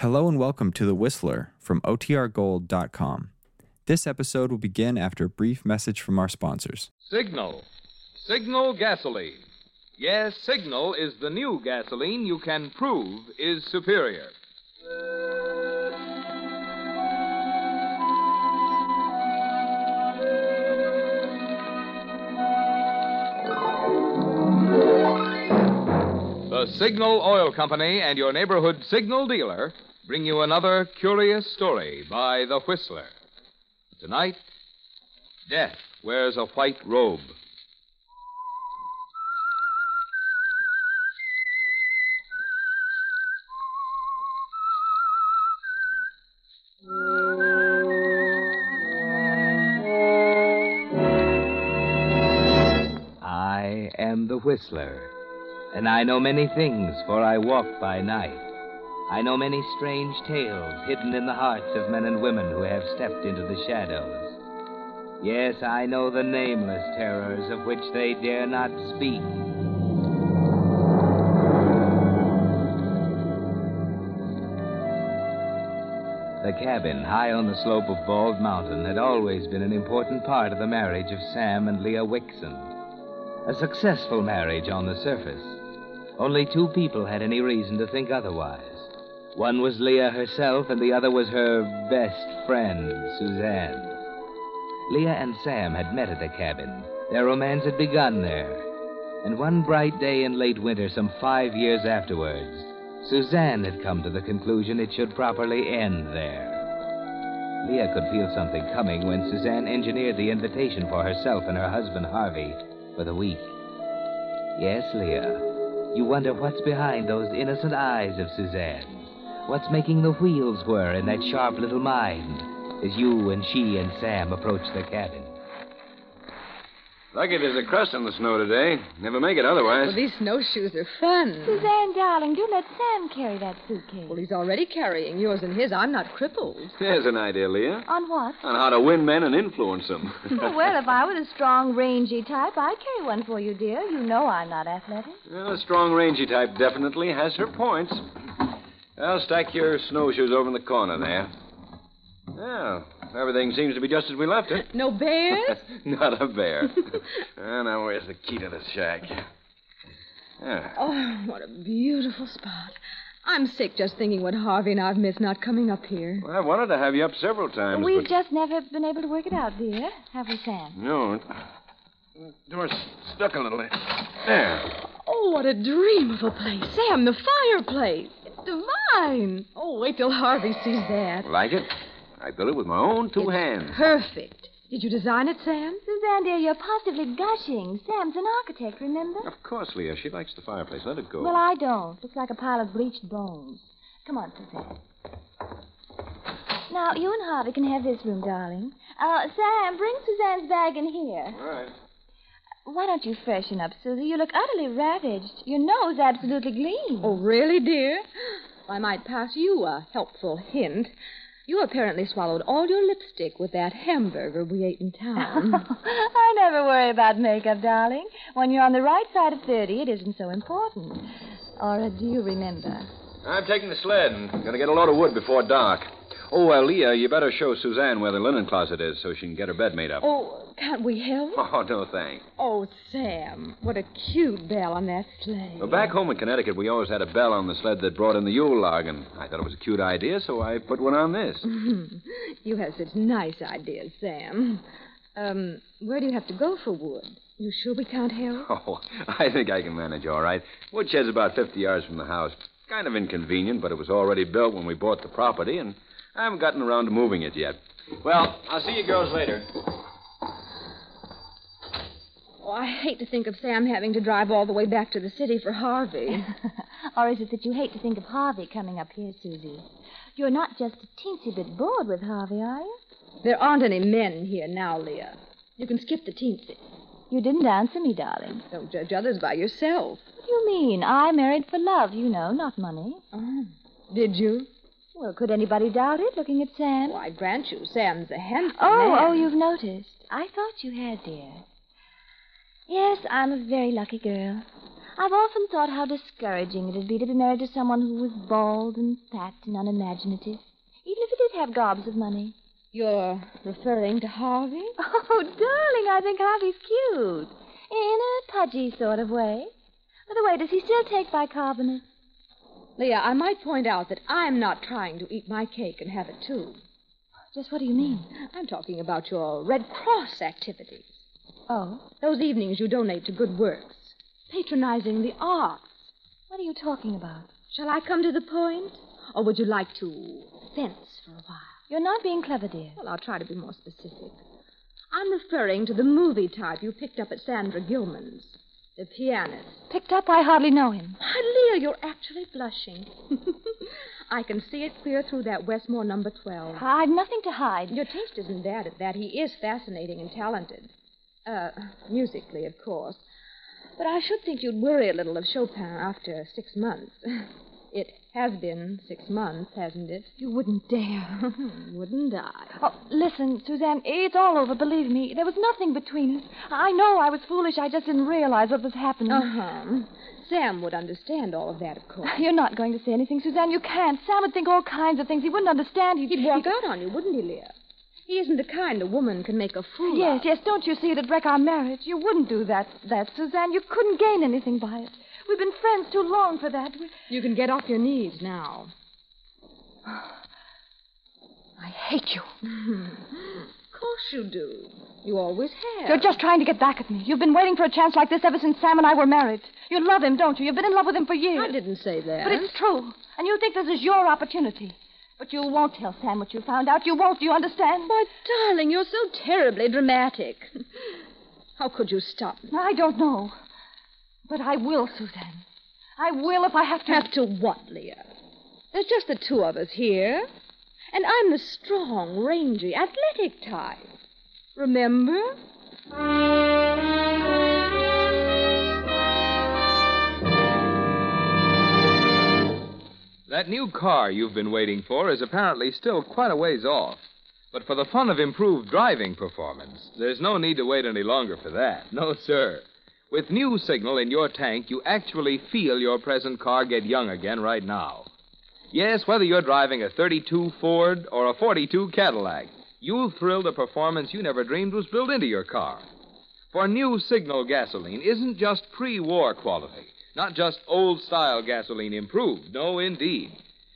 Hello and welcome to The Whistler from OTRGold.com. This episode will begin after a brief message from our sponsors. Signal. Signal gasoline. Yes, Signal is the new gasoline you can prove is superior. The Signal Oil Company and your neighborhood Signal dealer bring you another curious story by The Whistler. Tonight, Death wears a white robe. I am the Whistler, and I know many things, for I walk by night. I know many strange tales hidden in the hearts of men and women who have stepped into the shadows. Yes, I know the nameless terrors of which they dare not speak. The cabin high on the slope of Bald Mountain had always been an important part of the marriage of Sam and Leah Wixon. A successful marriage on the surface. Only two people had any reason to think otherwise. One was Leah herself, and the other was her best friend, Suzanne. Leah and Sam had met at the cabin. Their romance had begun there. And one bright day in late winter, some five years afterwards, Suzanne had come to the conclusion it should properly end there. Leah could feel something coming when Suzanne engineered the invitation for herself and her husband, Harvey, for the week. Yes, Leah, you wonder what's behind those innocent eyes of Suzanne's. What's making the wheels whir in that sharp little mind as you and she and Sam approach the cabin? Lucky there's a crust on the snow today. Never make it otherwise. Well, these snowshoes are fun. Suzanne, darling, do let Sam carry that suitcase. Well, he's already carrying yours and his. I'm not crippled. There's an idea, Leah. On what? On how to win men and influence them. well, if I were the strong, rangy type, I'd carry one for you, dear. You know I'm not athletic. well, a strong, rangy type definitely has her points. Well, stack your snowshoes over in the corner there. Well, everything seems to be just as we left it. No bears? Not a bear. now where's the key to the shack? Yeah. oh, what a beautiful spot. I'm sick just thinking what Harvey and I've missed not coming up here. Well, I wanted to have you up several times, We've but... just never been able to work it out, dear. Have we, Sam? No. Door's stuck a little. There. Oh, what a dream of a place. Sam, the fireplace. It's divine. Oh, wait till Harvey sees that. Like it? I built it with my own two It's hands. Perfect. Did you design it, Sam? Suzanne, dear, you're positively gushing. Sam's an architect, remember? Of course, Leah. She likes the fireplace. Let it go. Well, I don't. Looks like a pile of bleached bones. Come on, Suzanne. Now, you and Harvey can have this room, darling. Uh, Sam, bring Suzanne's bag in here. All right. Why don't you freshen up, Susie? You look utterly ravaged. Your nose absolutely gleams. Oh, really, dear? I might pass you a helpful hint. You apparently swallowed all your lipstick with that hamburger we ate in town. I never worry about makeup, darling. When you're on the right side of 30, it isn't so important. Or do you remember? I'm taking the sled and going to get a load of wood before dark. Oh, well, Leah, you better show Suzanne where the linen closet is so she can get her bed made up. oh, can't we help? Oh, no, thanks. Oh, Sam, what a cute bell on that sleigh. Well, back home in Connecticut, we always had a bell on the sled that brought in the Yule log, and I thought it was a cute idea, so I put one on this. you have such nice ideas, Sam. Um, where do you have to go for wood? You sure we can't help? Oh, I think I can manage all right. Woodshed's about 50 yards from the house. Kind of inconvenient, but it was already built when we bought the property, and I haven't gotten around to moving it yet. Well, I'll see you girls later. Oh, I hate to think of Sam having to drive all the way back to the city for Harvey. or is it that you hate to think of Harvey coming up here, Susie? You're not just a teensy bit bored with Harvey, are you? there aren't any men here now, Leah. You can skip the teensy. You didn't answer me, darling. Don't judge others by yourself. What do you mean? I married for love, you know, not money. Oh, did you? Well, could anybody doubt it, looking at Sam? Well, I grant you, Sam's a handsome Oh, oh man. oh, you've noticed. I thought you had, dear. Yes, I'm a very lucky girl. I've often thought how discouraging it'd be to be married to someone who was bald and fat and unimaginative, even if he did have gobs of money. You're referring to Harvey? Oh, darling, I think Harvey's cute. In a pudgy sort of way. By the way, does he still take bicarbonate? Leah, I might point out that I'm not trying to eat my cake and have it too. Just what do you mean? I'm talking about your Red Cross activities. Oh, Those evenings you donate to good works, patronizing the arts. what are you talking about? Shall I come to the point? Or would you like to fence for a while? You're not being clever, dear. Well, I'll try to be more specific. I'm referring to the movie type you picked up at Sandra Gilman's. The pianist. Picked up? I hardly know him. Why, Leah, you're actually blushing. I can see it clear through that Westmore number 12. I've nothing to hide. Your taste isn't bad at that. He is fascinating and talented. Uh, musically, of course. But I should think you'd worry a little of Chopin after six months. It has been six months, hasn't it? You wouldn't dare. Wouldn't I? Oh, listen, Suzanne, it's all over, believe me. There was nothing between us. I know I was foolish. I just didn't realize what was happening. Uh-huh. Sam would understand all of that, of course. You're not going to say anything, Suzanne. You can't. Sam would think all kinds of things. He wouldn't understand. He'd, He'd walk out on you, wouldn't he, Leah? He isn't the kind a woman can make a fool Yes, of. yes. Yes. Don't you see it'd wreck our marriage? You wouldn't do that, that, Suzanne. You couldn't gain anything by it. We've been friends too long for that. We... You can get off your knees now. I hate you. Of course you do. You always have. You're just trying to get back at me. You've been waiting for a chance like this ever since Sam and I were married. You love him, don't you? You've been in love with him for years. I didn't say that. But it's true. And you think this is your opportunity. But you won't tell Sam what you found out. You won't. Do you understand? My darling, you're so terribly dramatic. How could you stop me? I don't know. But I will, Suzanne. I will if I have to. Have to what, Leah? There's just the two of us here. And I'm the strong, rangy, athletic type. Remember? That new car you've been waiting for is apparently still quite a ways off. But for the fun of improved driving performance, there's no need to wait any longer for that. No, sir. With new signal in your tank, you actually feel your present car get young again right now. Yes, whether you're driving a 32 Ford or a 42 Cadillac, you'll thrill to performance you never dreamed was built into your car. For new signal gasoline isn't just pre war quality, not just old style gasoline improved. No, indeed.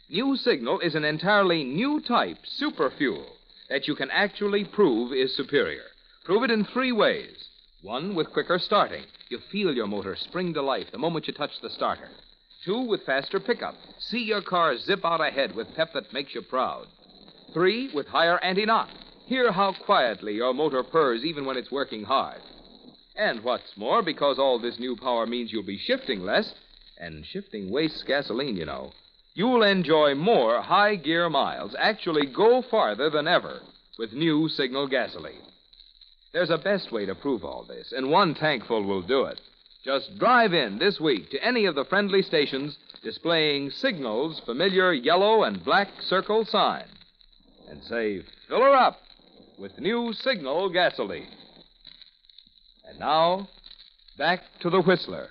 New signal is an entirely new type, super fuel, that you can actually prove is superior. Prove it in three ways. One, with quicker starting. You feel your motor spring to life the moment you touch the starter. Two, with faster pickup. See your car zip out ahead with pep that makes you proud. Three, with higher anti knock. Hear how quietly your motor purrs even when it's working hard. And what's more, because all this new power means you'll be shifting less, and shifting wastes gasoline, you know, you'll enjoy more high gear miles, actually go farther than ever with new signal gasoline. There's a best way to prove all this, and one tankful will do it. Just drive in this week to any of the friendly stations displaying Signal's familiar yellow and black circle sign and say, fill her up with new Signal gasoline. And now, back to the Whistler.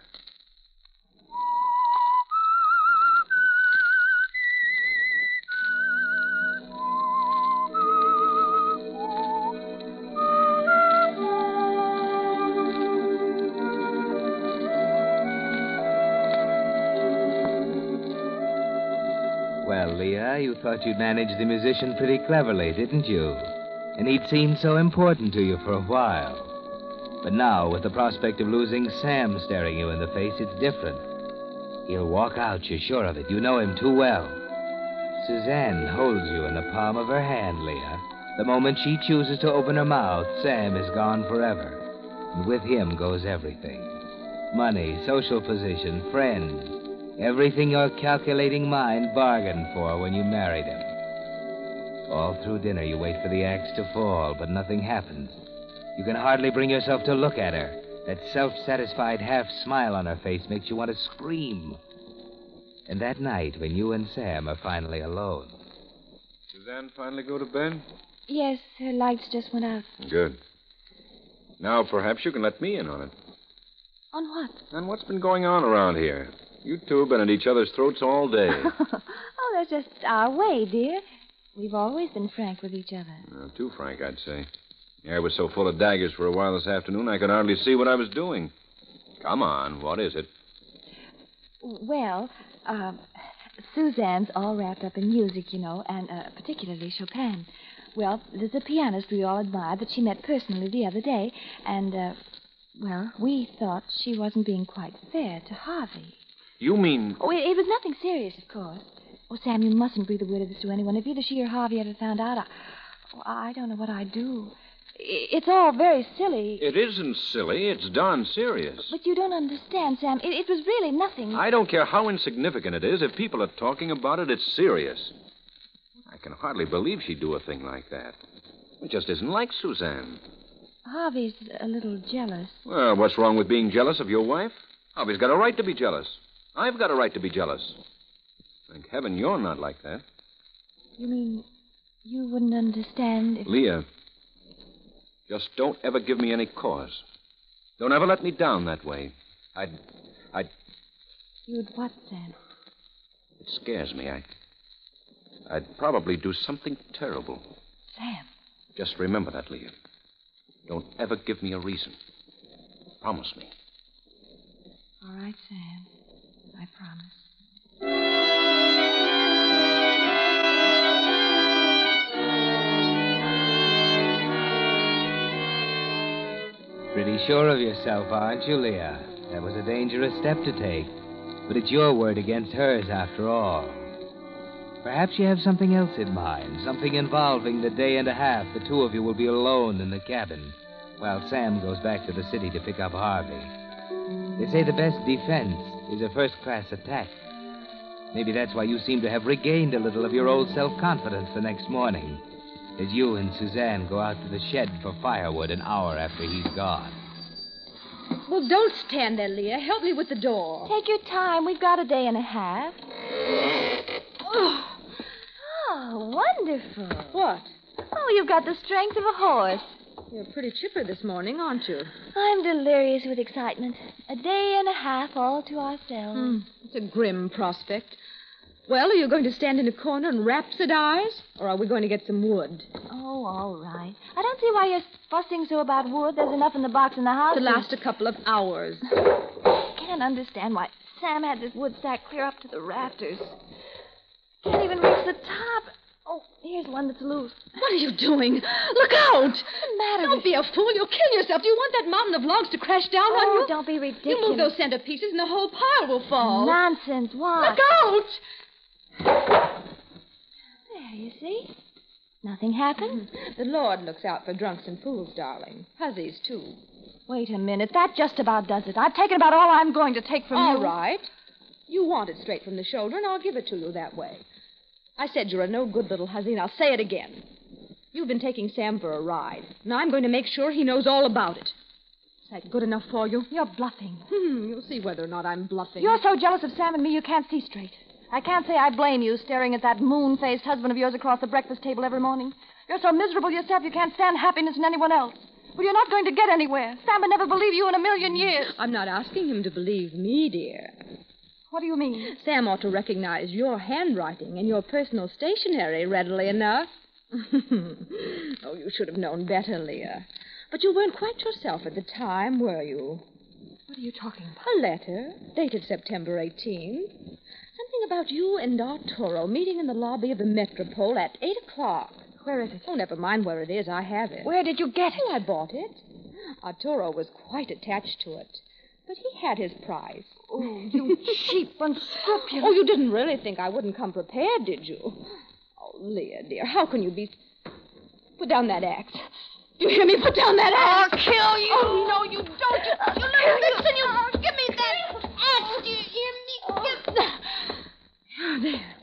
Thought you'd managed the musician pretty cleverly, didn't you? And he'd seemed so important to you for a while. But now, with the prospect of losing Sam staring you in the face, it's different. He'll walk out, you're sure of it. You know him too well. Suzanne holds you in the palm of her hand, Leah. The moment she chooses to open her mouth, Sam is gone forever. And with him goes everything money, social position, friends. Everything your calculating mind bargained for when you married him. All through dinner, you wait for the axe to fall, but nothing happens. You can hardly bring yourself to look at her. That self satisfied half smile on her face makes you want to scream. And that night, when you and Sam are finally alone, Suzanne finally go to bed? Yes, her lights just went out. Good. Now, perhaps you can let me in on it. On what? On what's been going on around here? You two have been at each other's throats all day. oh, that's just our way, dear. We've always been frank with each other. Uh, too frank, I'd say. The air was so full of daggers for a while this afternoon, I could hardly see what I was doing. Come on, what is it? Well, uh, Suzanne's all wrapped up in music, you know, and uh, particularly Chopin. Well, there's a pianist we all admire that she met personally the other day, and, uh, well, we thought she wasn't being quite fair to Harvey. You mean. Oh, it, it was nothing serious, of course. Oh, Sam, you mustn't breathe a word of this to anyone. If either she or Harvey ever found out, I, oh, I don't know what I'd do. It's all very silly. It isn't silly. It's darn serious. But you don't understand, Sam. It, it was really nothing. I don't care how insignificant it is. If people are talking about it, it's serious. I can hardly believe she'd do a thing like that. It just isn't like Suzanne. Harvey's a little jealous. Well, what's wrong with being jealous of your wife? Harvey's got a right to be jealous. I've got a right to be jealous. Thank heaven you're not like that. You mean you wouldn't understand if. Leah, just don't ever give me any cause. Don't ever let me down that way. I'd. I'd. You'd what, Sam? It scares me. I. I'd probably do something terrible. Sam. Just remember that, Leah. Don't ever give me a reason. Promise me. All right, Sam. I promise. Pretty sure of yourself, aren't you, Leah? That was a dangerous step to take. But it's your word against hers, after all. Perhaps you have something else in mind, something involving the day and a half the two of you will be alone in the cabin, while Sam goes back to the city to pick up Harvey. They say the best defense is a first class attack. Maybe that's why you seem to have regained a little of your old self confidence the next morning, as you and Suzanne go out to the shed for firewood an hour after he's gone. Well, don't stand there, Leah. Help me with the door. Take your time. We've got a day and a half. Oh, Oh, wonderful. what? Oh, you've got the strength of a horse. You're pretty chipper this morning, aren't you? I'm delirious with excitement. A day and a half all to ourselves. Hmm, it's a grim prospect. Well, are you going to stand in a corner and rhapsodize? Or are we going to get some wood? Oh, all right. I don't see why you're fussing so about wood. There's enough in the box in the house. To last a couple of hours. I can't understand why Sam had this wood stack clear up to the rafters. Can't even reach the top. Oh, here's one that's loose. What are you doing? Look out! What's the matter Don't be a fool. You'll kill yourself. Do you want that mountain of logs to crash down on Oh, you? don't be ridiculous. You move those center pieces and the whole pile will fall. Nonsense. Why? Look out! There, you see? Nothing happened. Mm-hmm. The Lord looks out for drunks and fools, darling. Hussies, too. Wait a minute. That just about does it. I've taken about all I'm going to take from All you. right. You want it straight from the shoulder, and I'll give it to you that way. I said you're a no good little hussy, and I'll say it again. You've been taking Sam for a ride, and I'm going to make sure he knows all about it. Is that good enough for you? You're bluffing. Hmm, you'll see whether or not I'm bluffing. You're so jealous of Sam and me you can't see straight. I can't say I blame you staring at that moon faced husband of yours across the breakfast table every morning. You're so miserable yourself you can't stand happiness in anyone else. Well, you're not going to get anywhere. Sam would never believe you in a million years. I'm not asking him to believe me, dear. What do you mean? Sam ought to recognize your handwriting and your personal stationery readily enough. oh, you should have known better, Leah. But you weren't quite yourself at the time, were you? What are you talking about? A letter dated September 18th. Something about you and Arturo meeting in the lobby of the Metropole at 8 o'clock. Where is it? Oh, never mind where it is. I have it. Where did you get oh, it? Oh, I bought it. Arturo was quite attached to it. But he had his prize. Oh, you cheap, unscrupulous. Oh, you didn't really think I wouldn't come prepared, did you? Oh, Leah, dear, how can you be. Put down that axe. Do you hear me? Put down that axe. I'll kill you. Oh, no, you don't. You, you little you. vixen, you. Give me that axe. Do you hear me? Oh. Give... Oh, there.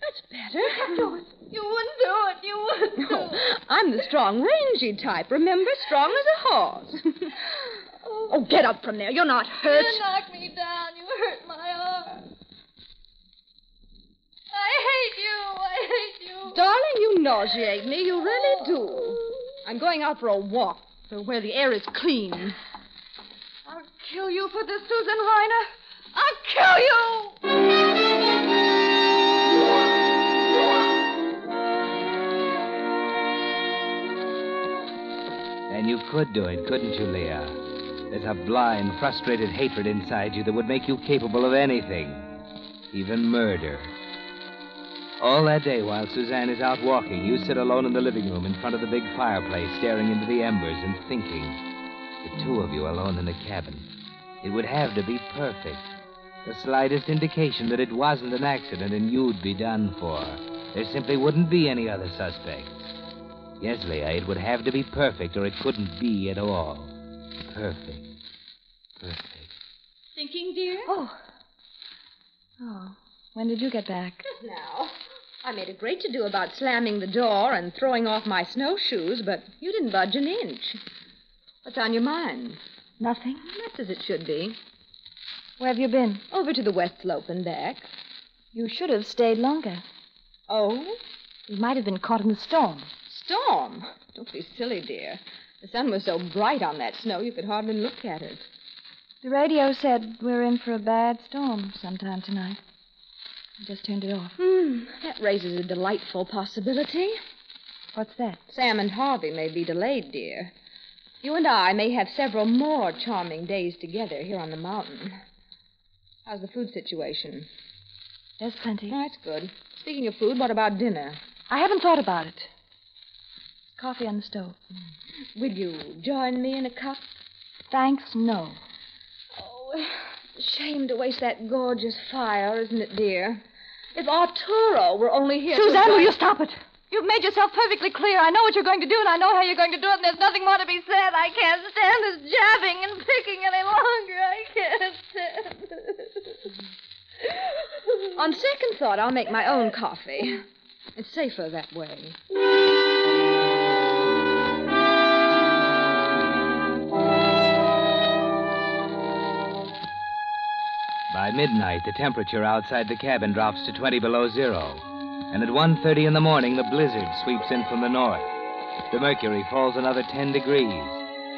That's better. do it. You wouldn't do it. You wouldn't do Oh, it. I'm the strong, rangy type, remember? Strong as a horse. oh, get up from there. You're not hurt. You knocked me down. You hurt my arm. I hate you. I hate you. Darling, you nauseate me. You really do. I'm going out for a walk to where the air is clean. I'll kill you for this, Susan Reiner. I'll kill you! And you could do it, couldn't you, Leah? There's a blind, frustrated hatred inside you that would make you capable of anything, even murder. All that day while Suzanne is out walking, you sit alone in the living room in front of the big fireplace, staring into the embers and thinking. The two of you alone in the cabin. It would have to be perfect. The slightest indication that it wasn't an accident and you'd be done for. There simply wouldn't be any other suspects. Yes, Leah, it would have to be perfect or it couldn't be at all. Perfect. Perfect. Thinking, dear? Oh. Oh. When did you get back? Just now. I made a great to do about slamming the door and throwing off my snowshoes, but you didn't budge an inch. What's on your mind? Nothing. That's as it should be. Where have you been? Over to the west slope and back. You should have stayed longer. Oh? You might have been caught in the storm. Storm? Don't be silly, dear. The sun was so bright on that snow you could hardly look at it. The radio said we're in for a bad storm sometime tonight. I just turned it off. Hmm, that raises a delightful possibility. What's that? Sam and Harvey may be delayed, dear. You and I may have several more charming days together here on the mountain. How's the food situation? There's plenty. That's good. Speaking of food, what about dinner? I haven't thought about it. Coffee on the stove. Mm. Will you join me in a cup? Thanks, no. Oh, shame to waste that gorgeous fire, isn't it, dear? If Arturo were only here. to Suzanne, will you stop it? You've made yourself perfectly clear. I know what you're going to do, and I know how you're going to do it, and there's nothing more to be said. I can't stand this jabbing and picking any longer. I can't stand it. On second thought, I'll make my own coffee. It's safer that way. By midnight, the temperature outside the cabin drops to 20 below zero. And at 1.30 in the morning, the blizzard sweeps in from the north. The mercury falls another 10 degrees.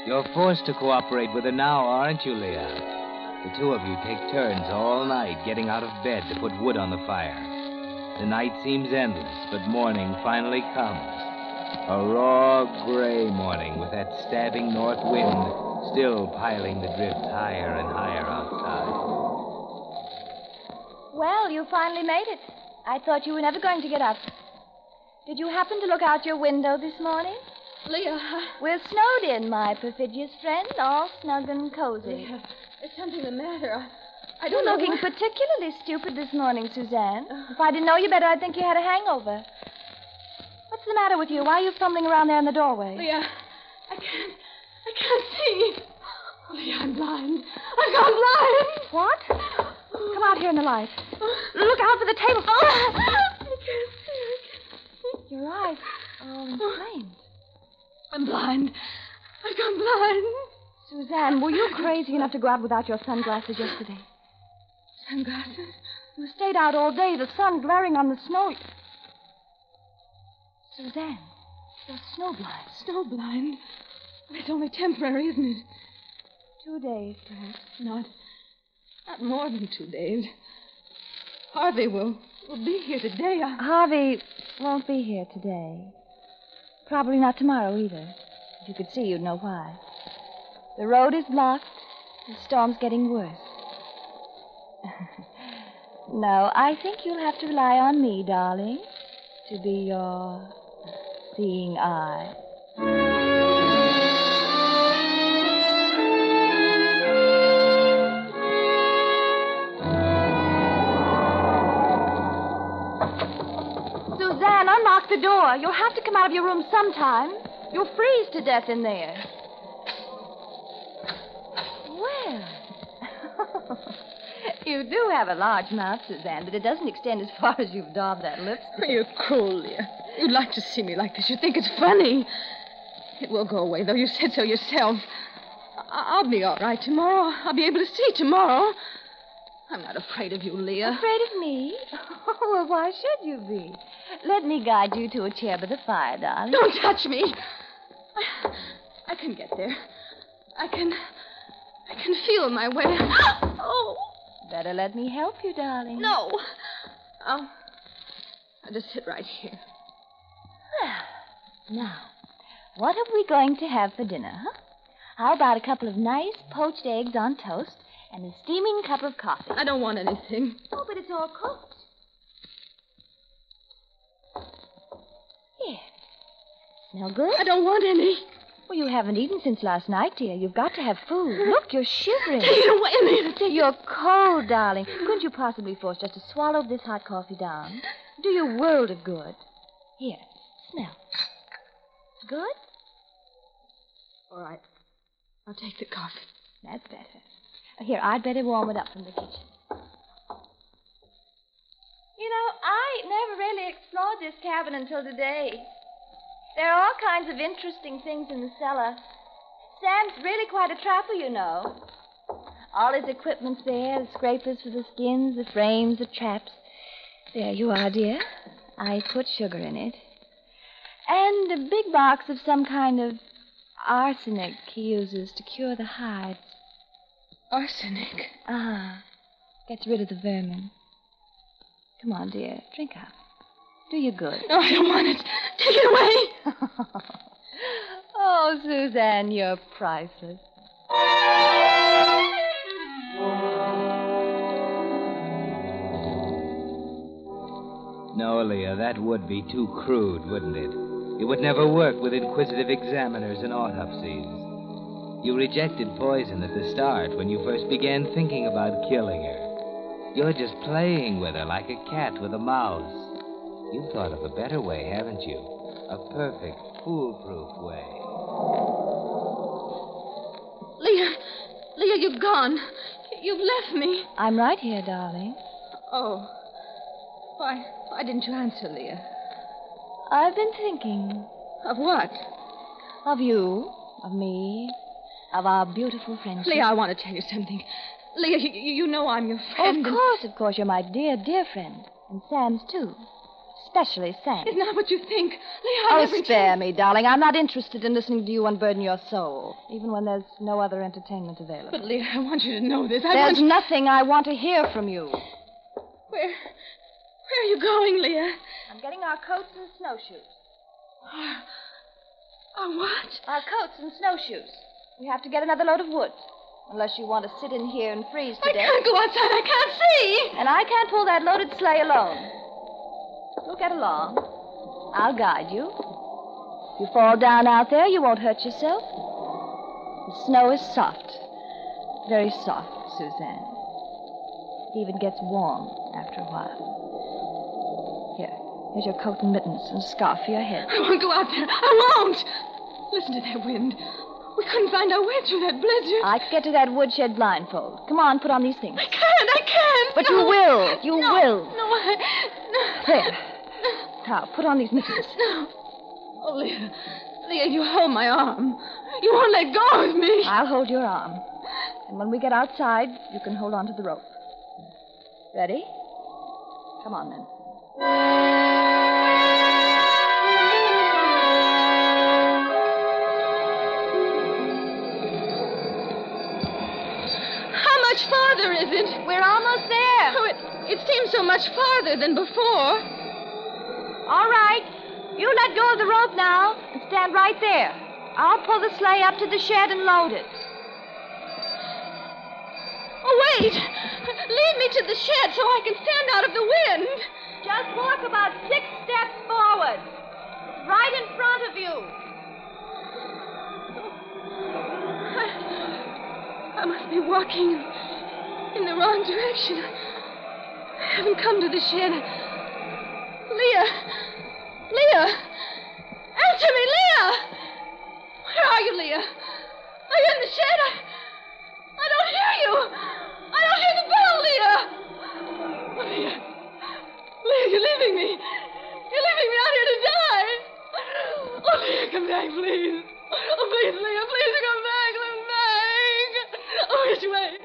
You're forced to cooperate with her now, aren't you, Leah? The two of you take turns all night getting out of bed to put wood on the fire. The night seems endless, but morning finally comes. A raw, gray morning with that stabbing north wind still piling the drifts higher and higher outside. Well, you finally made it. I thought you were never going to get up. Did you happen to look out your window this morning? Leah, We're snowed in, my perfidious friend, all snug and cozy. Leah, there's something the matter? I, I don't know. You're looking what- particularly stupid this morning, Suzanne. If I didn't know you better, I'd think you had a hangover. What's the matter with you? Why are you fumbling around there in the doorway? Leah, I can't. I can't see. Leah, I'm blind. I've gone blind. What? Come out here in the light. Look out for the table. I can't see. Your eyes are all inflamed. I'm blind. I've gone blind. Suzanne, were you crazy enough to go out without your sunglasses yesterday? Sunglasses? You stayed out all day, the sun glaring on the snow. Suzanne, you're snowblind. Snowblind. But it's only temporary, isn't it? Two days, perhaps. Not. Not more than two days. Harvey will will be here today. I... Harvey won't be here today. Probably not tomorrow either. If you could see, you'd know why. The road is blocked. The storm's getting worse. no, I think you'll have to rely on me, darling, to be your seeing eye. Unlock the door. You'll have to come out of your room sometime. You'll freeze to death in there. Well. you do have a large mouth, Suzanne, but it doesn't extend as far as you've daubed that lipstick. You're cruel, Leah. You'd like to see me like this. You think it's funny. It will go away, though. You said so yourself. I'll be all right tomorrow. I'll be able to see tomorrow. I'm not afraid of you, Leah. Afraid of me? well, why should you be? Let me guide you to a chair by the fire, darling. Don't touch me. I, I can get there. I can. I can feel my way. Oh, Better let me help you, darling. no. I'll, I'll just sit right here. Well, Now, what are we going to have for dinner, huh? How about a couple of nice poached eggs on toast and a steaming cup of coffee? I don't want anything. Oh, but it's all cooked. Here. Smell good? I don't want any. Well, you haven't eaten since last night, dear. You've got to have food. Look, you're shivering. Take it away, Leah. Take. You're cold, darling. Couldn't you possibly force just to swallow this hot coffee down? Do you a world of good. Here, smell. Good? All right. I'll take the coffee. That's better. Here, I'd better warm it up from the kitchen. You know, I never really explored this cabin until today. There are all kinds of interesting things in the cellar. Sam's really quite a trapper, you know. All his equipment's there the scrapers for the skins, the frames, the traps. There you are, dear. I put sugar in it. And a big box of some kind of arsenic he uses to cure the hides. Arsenic. Ah, gets rid of the vermin. Come on, dear, drink up. Do you good. No, I don't want it. Take it away. oh, Suzanne, you're priceless. No, Leah, that would be too crude, wouldn't it? It would never work with inquisitive examiners and autopsies. You rejected poison at the start when you first began thinking about killing her. You're just playing with her like a cat with a mouse. You've thought of a better way, haven't you? A perfect, foolproof way. Leah. Leah, you've gone. You've left me. I'm right here, darling. Oh. Why, why didn't you answer, Leah? I've been thinking Of what? of you, of me, of our beautiful friendship. Leah, I want to tell you something. Leah, you, you know I'm your friend. of and- course, of course, you're my dear, dear friend. And Sam's, too. Especially Sam. It's not what you think. Leah, I'll Oh, spare me, darling. I'm not interested in listening to you unburden your soul, even when there's no other entertainment available. But, Leah, I want you to know this. I There's want nothing I want to hear from you. Where... Where are you going, Leah? I'm getting our coats and snowshoes. Our, our what? Our coats and snowshoes. We have to get another load of wood. Unless you want to sit in here and freeze to I death. can't go outside. I can't see. And I can't pull that loaded sleigh alone. We'll get along. I'll guide you. If you fall down out there, you won't hurt yourself. The snow is soft. Very soft, Suzanne. It even gets warm after a while. Here, here's your coat and mittens and scarf for your head. I won't go out there. I won't. Listen to that wind. We couldn't find our way through that blizzard. I can get to that woodshed blindfold. Come on, put on these things. I can't. I can't. But no. you will. You no, will. No, I. No. There. Now, put on these mittens. No. Oh, Leah. Leah, you hold my arm. You won't let go of me. I'll hold your arm. And when we get outside, you can hold on to the rope. Ready? Come on, then. Much farther is it? We're almost there. Oh, it, it seems so much farther than before. All right. You let go of the rope now and stand right there. I'll pull the sleigh up to the shed and load it. Oh, wait. Lead me to the shed so I can stand out of the wind. Just walk about six steps forward. Right in front of you. I, I must be walking in the wrong direction. I haven't come to the shed. Leah! Leah! Answer me, Leah! Where are you, Leah? Are you in the shed? I, I don't hear you. I don't hear the bell, Leah. Oh, Leah. Leah, you're leaving me. You're leaving me out here to die. Oh, Leah, come back, please. Oh, please, Leah, please come back. Come back. Oh, which way?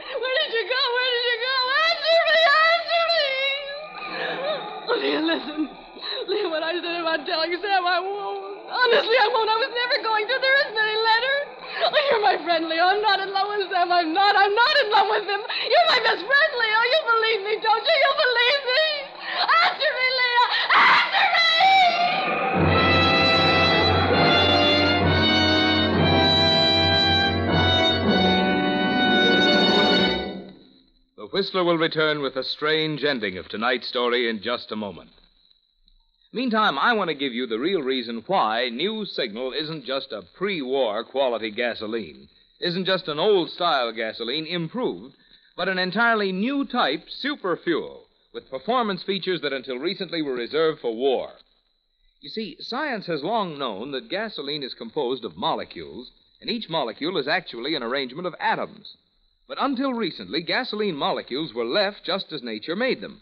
Leah, listen. Leah, what I said about telling Sam, I won't. Honestly, I won't. I was never going to. There isn't any letter. Oh, you're my friend, Leah. I'm not in love with them. I'm not. I'm not in love with them. You're my best friend, Leah. You believe me, don't you? You believe me. Answer me, Leah. Answer Whistler will return with a strange ending of tonight's story in just a moment. Meantime, I want to give you the real reason why New Signal isn't just a pre war quality gasoline, isn't just an old style gasoline improved, but an entirely new type super fuel with performance features that until recently were reserved for war. You see, science has long known that gasoline is composed of molecules, and each molecule is actually an arrangement of atoms. But until recently, gasoline molecules were left just as nature made them.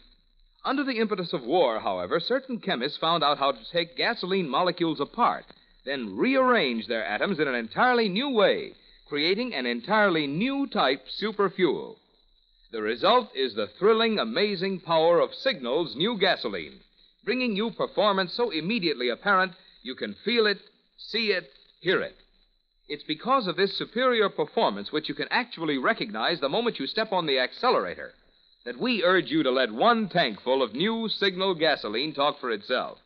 Under the impetus of war, however, certain chemists found out how to take gasoline molecules apart, then rearrange their atoms in an entirely new way, creating an entirely new type superfuel. The result is the thrilling, amazing power of Signal's new gasoline, bringing you performance so immediately apparent you can feel it, see it, hear it. It's because of this superior performance, which you can actually recognize the moment you step on the accelerator, that we urge you to let one tankful of new Signal gasoline talk for itself.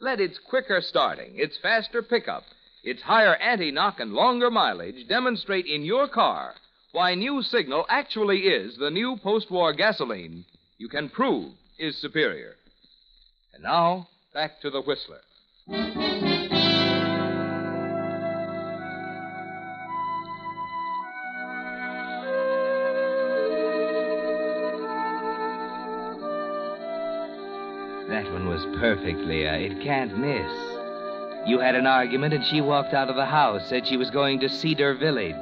Let its quicker starting, its faster pickup, its higher anti knock and longer mileage demonstrate in your car why new Signal actually is the new post war gasoline you can prove is superior. And now, back to the Whistler. That one was perfect, Leah. Uh, it can't miss. You had an argument, and she walked out of the house, said she was going to Cedar Village,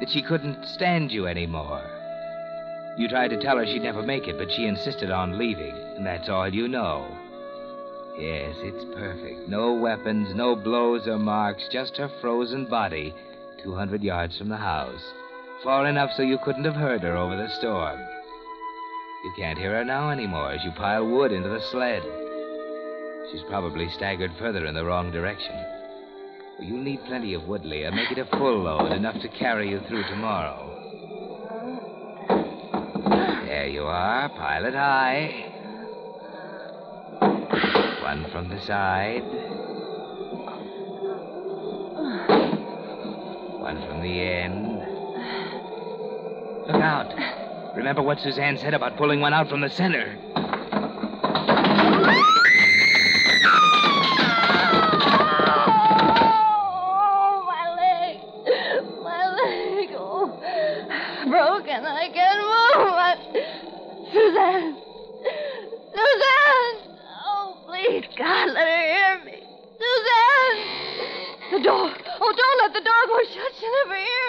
that she couldn't stand you anymore. You tried to tell her she'd never make it, but she insisted on leaving, and that's all you know. Yes, it's perfect. No weapons, no blows or marks, just her frozen body, 200 yards from the house. Far enough so you couldn't have heard her over the storm. You can't hear her now anymore as you pile wood into the sled. She's probably staggered further in the wrong direction. You'll need plenty of wood, Leah. Make it a full load, enough to carry you through tomorrow. There you are. pilot high. One from the side. One from the end. Look out. Remember what Suzanne said about pulling one out from the center. The door go shut. She'll never hear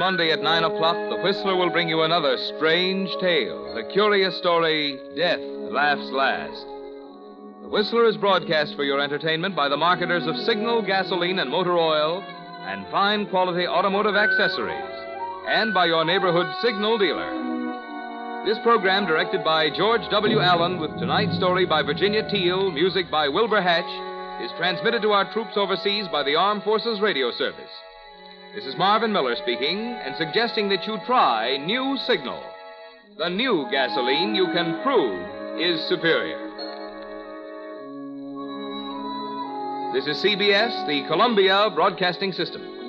Monday at 9 o'clock, the Whistler will bring you another strange tale the curious story Death Laughs Last. The Whistler is broadcast for your entertainment by the marketers of Signal gasoline and motor oil and fine quality automotive accessories, and by your neighborhood Signal dealer. This program, directed by George W. Allen, with tonight's story by Virginia Teal, music by Wilbur Hatch, is transmitted to our troops overseas by the Armed Forces Radio Service. This is Marvin Miller speaking and suggesting that you try New Signal, the new gasoline you can prove is superior. This is CBS, the Columbia Broadcasting System.